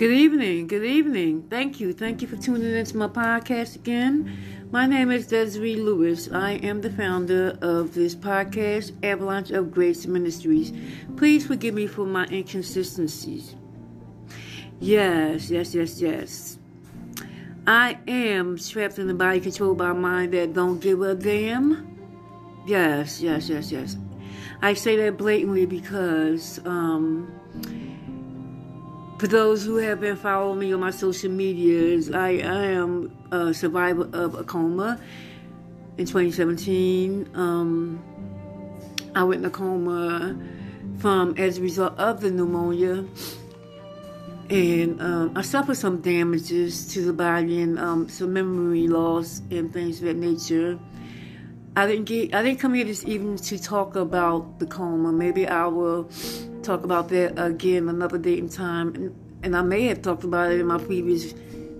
Good evening. Good evening. Thank you. Thank you for tuning into my podcast again. My name is Desiree Lewis. I am the founder of this podcast, Avalanche of Grace Ministries. Please forgive me for my inconsistencies. Yes, yes, yes, yes. I am trapped in a body controlled by a mind that don't give a damn. Yes, yes, yes, yes. I say that blatantly because um, for those who have been following me on my social medias, I, I am a survivor of a coma in 2017. Um, I went in a coma from as a result of the pneumonia, and um, I suffered some damages to the body and um, some memory loss and things of that nature. I didn't get. I didn't come here this evening to talk about the coma. Maybe I will talk about that again another date and time. And, and I may have talked about it in my previous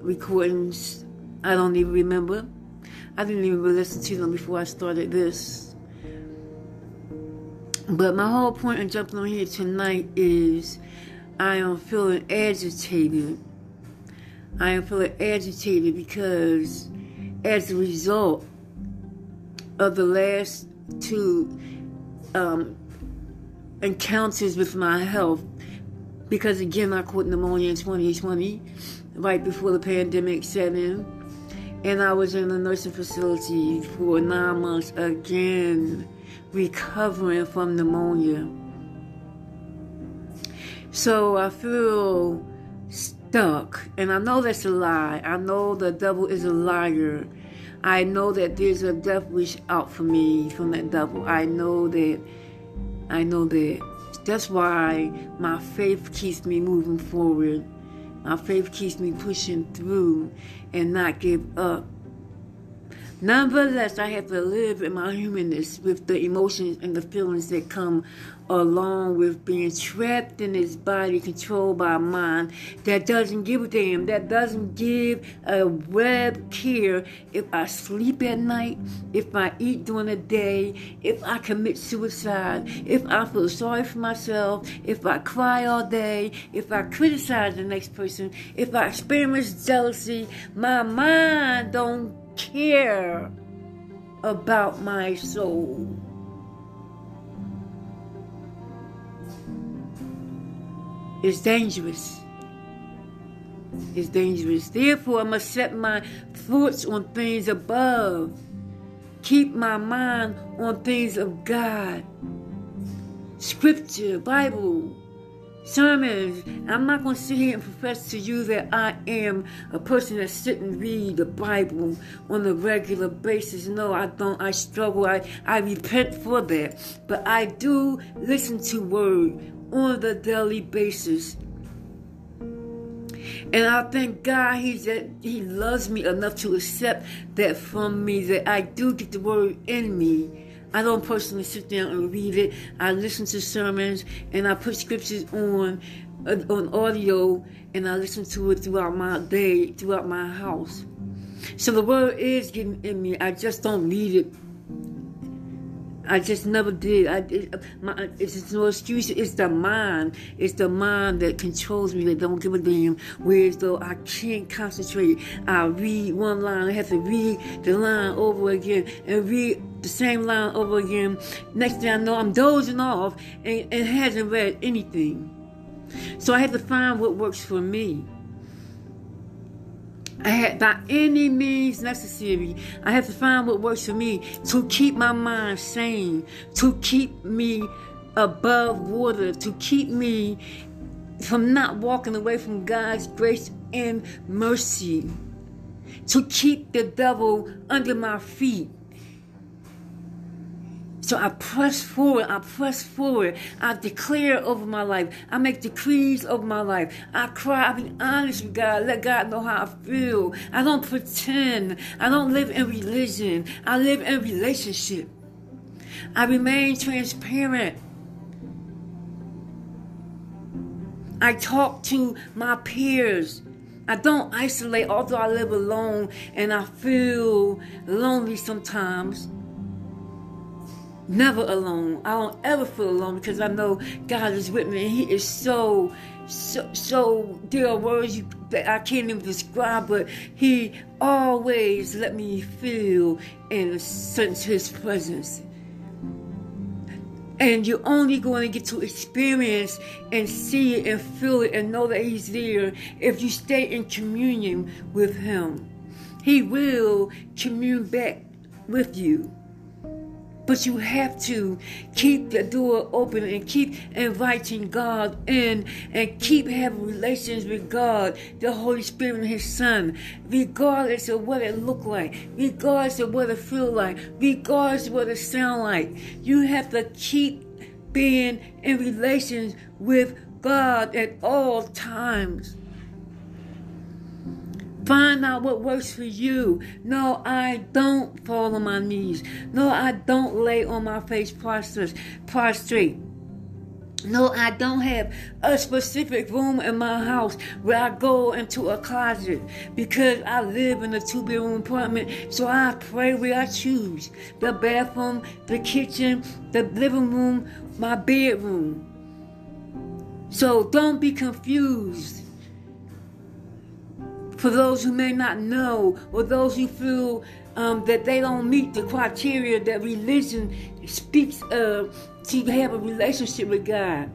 recordings. I don't even remember. I didn't even listen to them before I started this. But my whole point in jumping on here tonight is I am feeling agitated. I am feeling agitated because as a result of the last two um, encounters with my health. Because again I caught pneumonia in 2020 right before the pandemic set in. And I was in a nursing facility for nine months again recovering from pneumonia. So I feel stuck and I know that's a lie. I know the devil is a liar. I know that there's a death wish out for me from that devil. I know that I know that. That's why my faith keeps me moving forward. My faith keeps me pushing through and not give up. Nonetheless, I have to live in my humanness with the emotions and the feelings that come along with being trapped in this body controlled by a mind that doesn't give a damn, that doesn't give a web care. If I sleep at night, if I eat during the day, if I commit suicide, if I feel sorry for myself, if I cry all day, if I criticize the next person, if I experience jealousy, my mind don't care about my soul. It's dangerous. It's dangerous. Therefore, I must set my thoughts on things above. Keep my mind on things of God. Scripture, Bible, sermons. I'm not going to sit here and profess to you that I am a person that and read the Bible on a regular basis. No, I don't. I struggle. I, I repent for that. But I do listen to word on the daily basis. And I thank God he's that He loves me enough to accept that from me, that I do get the word in me. I don't personally sit down and read it. I listen to sermons and I put scriptures on uh, on audio and I listen to it throughout my day, throughout my house. So the word is getting in me. I just don't read it I just never did. I my, it's no excuse. It's the mind. It's the mind that controls me. That don't give a damn. Whereas though I can't concentrate. I read one line. I have to read the line over again and read the same line over again. Next thing I know, I'm dozing off and, and hasn't read anything. So I had to find what works for me. I had by any means necessary, I have to find what works for me to keep my mind sane, to keep me above water, to keep me from not walking away from God's grace and mercy, to keep the devil under my feet so I press forward. I press forward. I declare over my life. I make decrees over my life. I cry. I be honest with God. Let God know how I feel. I don't pretend. I don't live in religion. I live in relationship. I remain transparent. I talk to my peers. I don't isolate, although I live alone and I feel lonely sometimes. Never alone. I don't ever feel alone because I know God is with me and He is so, so, so. There are words you, that I can't even describe, but He always let me feel and sense His presence. And you're only going to get to experience and see it and feel it and know that He's there if you stay in communion with Him. He will commune back with you. But you have to keep the door open and keep inviting God in and keep having relations with God, the Holy Spirit and His Son, regardless of what it look like, regardless of what it feel like, regardless of what it sound like. You have to keep being in relations with God at all times. Find out what works for you. No, I don't fall on my knees. No, I don't lay on my face prostrate. prostrate. No, I don't have a specific room in my house where I go into a closet because I live in a two bedroom apartment. So I pray where I choose the bathroom, the kitchen, the living room, my bedroom. So don't be confused for those who may not know or those who feel um, that they don't meet the criteria that religion speaks of to have a relationship with God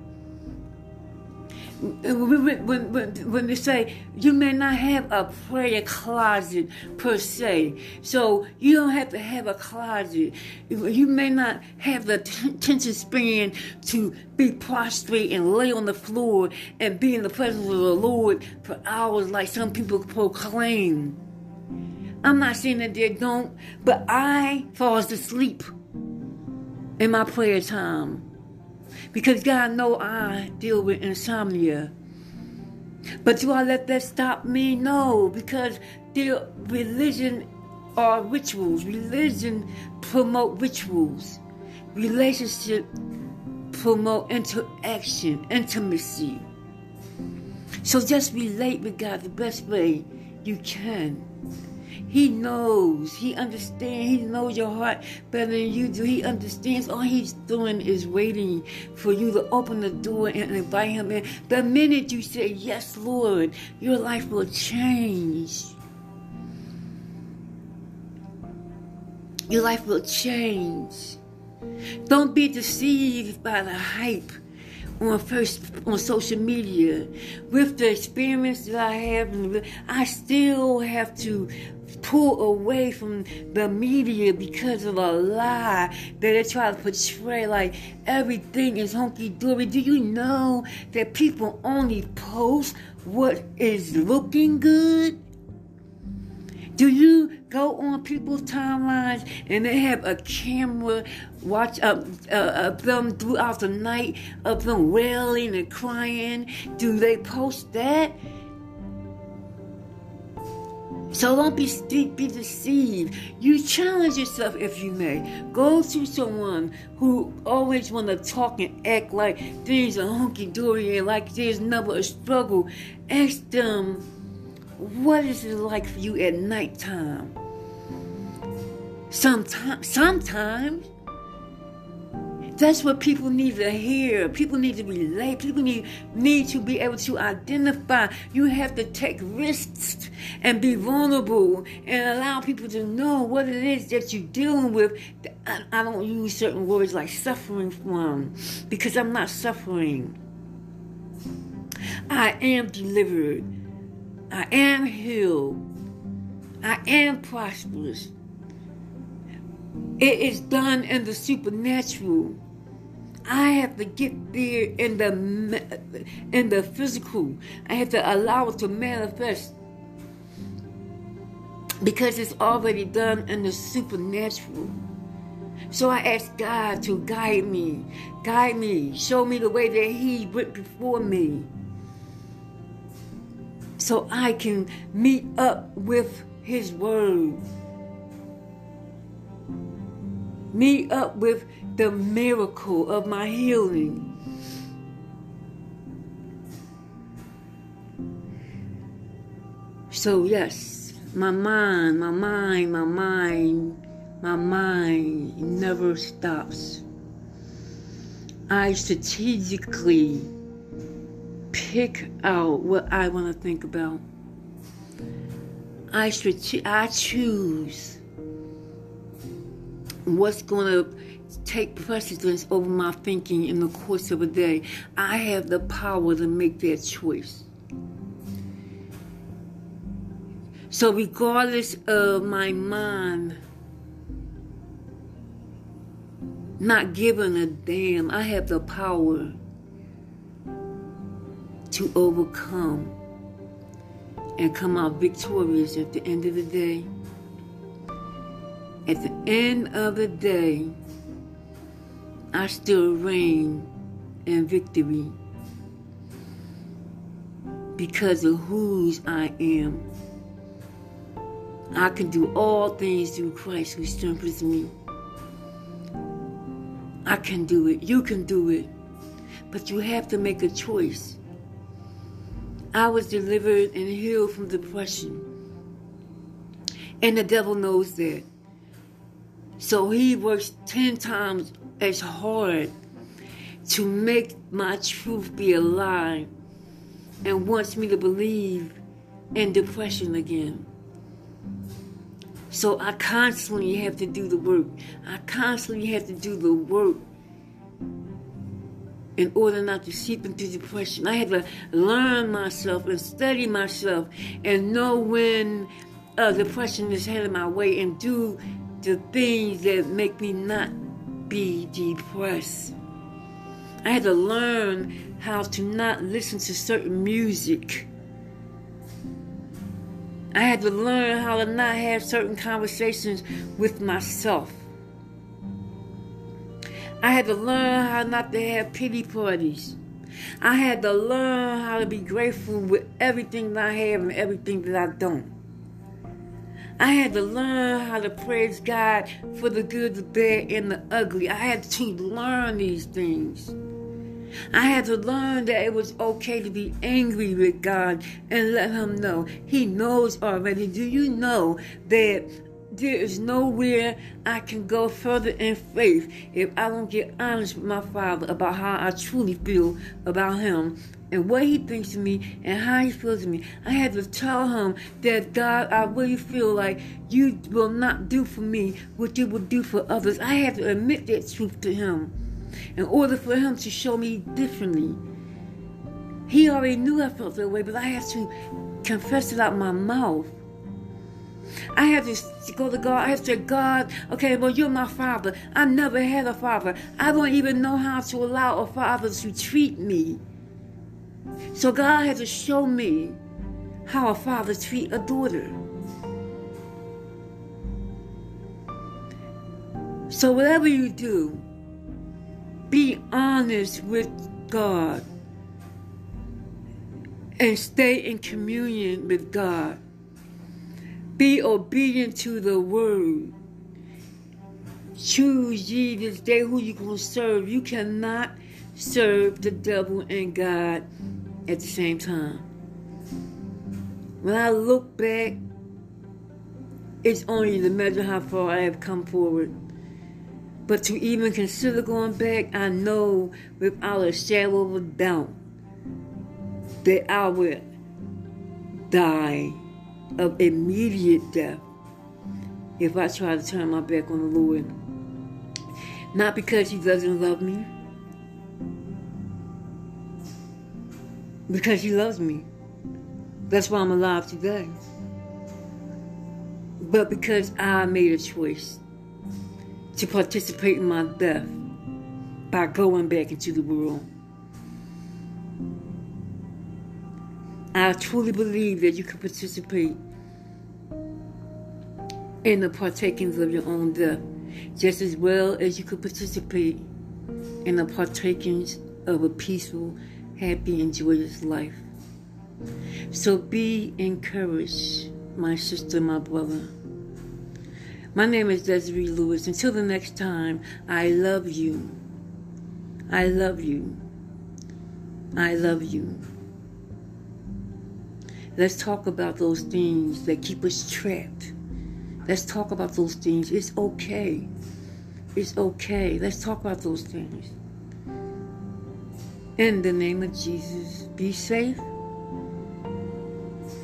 when, when, when they say you may not have a prayer closet per se, so you don't have to have a closet. You may not have the attention span to be prostrate and lay on the floor and be in the presence of the Lord for hours like some people proclaim. I'm not saying that they don't, but I fall asleep in my prayer time because God know I deal with insomnia. But do I let that stop me? No, because the religion are rituals. Religion promote rituals. Relationship promote interaction, intimacy. So just relate with God the best way you can. He knows. He understands. He knows your heart better than you do. He understands. All he's doing is waiting for you to open the door and invite him in. The minute you say, Yes, Lord, your life will change. Your life will change. Don't be deceived by the hype on first on social media with the experience that I have I still have to pull away from the media because of a lie that they try to portray like everything is hunky dory. Do you know that people only post what is looking good? Do you go on people's timelines and they have a camera watch up uh, uh, them throughout the night of them wailing and crying? Do they post that? So don't be be deceived. You challenge yourself if you may. Go to someone who always want to talk and act like things are hunky dory and like there's never a struggle. Ask them, what is it like for you at nighttime? Sometimes, sometimes that's what people need to hear. People need to relate. People need need to be able to identify. You have to take risks and be vulnerable and allow people to know what it is that you're dealing with. I, I don't use certain words like suffering from because I'm not suffering. I am delivered. I am healed. I am prosperous. It is done in the supernatural. I have to get there in the in the physical. I have to allow it to manifest. Because it's already done in the supernatural. So I ask God to guide me, guide me, show me the way that He went before me, so I can meet up with His Word, meet up with the miracle of my healing. So, yes, my mind, my mind, my mind, my mind never stops. I strategically pick out what I want to think about. I strate- I choose what's going to take precedence over my thinking in the course of a day. I have the power to make that choice. So, regardless of my mind not giving a damn, I have the power to overcome and come out victorious at the end of the day. At the end of the day, I still reign in victory because of whose I am. I can do all things through Christ who strengthens me. I can do it. You can do it. But you have to make a choice. I was delivered and healed from depression. And the devil knows that. So he works 10 times as hard to make my truth be a lie and wants me to believe in depression again. So I constantly have to do the work. I constantly have to do the work in order not to seep into depression. I have to learn myself and study myself and know when uh, depression is headed my way and do the things that make me not be depressed. I had to learn how to not listen to certain music. I had to learn how to not have certain conversations with myself. I had to learn how not to have pity parties. I had to learn how to be grateful with everything that I have and everything that I don't. I had to learn how to praise God for the good, the bad, and the ugly. I had to learn these things. I had to learn that it was okay to be angry with God and let Him know. He knows already. Do you know that there is nowhere I can go further in faith if I don't get honest with my Father about how I truly feel about Him and what He thinks of me and how He feels of me. I had to tell Him that God, I really feel like you will not do for me what you will do for others. I had to admit that truth to Him in order for Him to show me differently. He already knew I felt that way, but I had to confess it out my mouth. I had to go to God. I had to say, God, okay, well, you're my father. I never had a father. I don't even know how to allow a father to treat me. So God had to show me how a father treat a daughter. So whatever you do, be honest with God and stay in communion with God. Be obedient to the word. Choose ye this day who you gonna serve. You cannot serve the devil and God at the same time. When I look back, it's only to measure how far I have come forward. But to even consider going back, I know without a shadow of a doubt that I will die of immediate death if I try to turn my back on the Lord. Not because He doesn't love me, because He loves me. That's why I'm alive today. But because I made a choice to participate in my death by going back into the world. I truly believe that you can participate in the partakings of your own death just as well as you could participate in the partakings of a peaceful, happy, and joyous life. So be encouraged, my sister, my brother. My name is Desiree Lewis. Until the next time, I love you. I love you. I love you. Let's talk about those things that keep us trapped. Let's talk about those things. It's okay. It's okay. Let's talk about those things. In the name of Jesus, be safe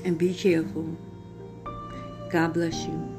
and be careful. God bless you.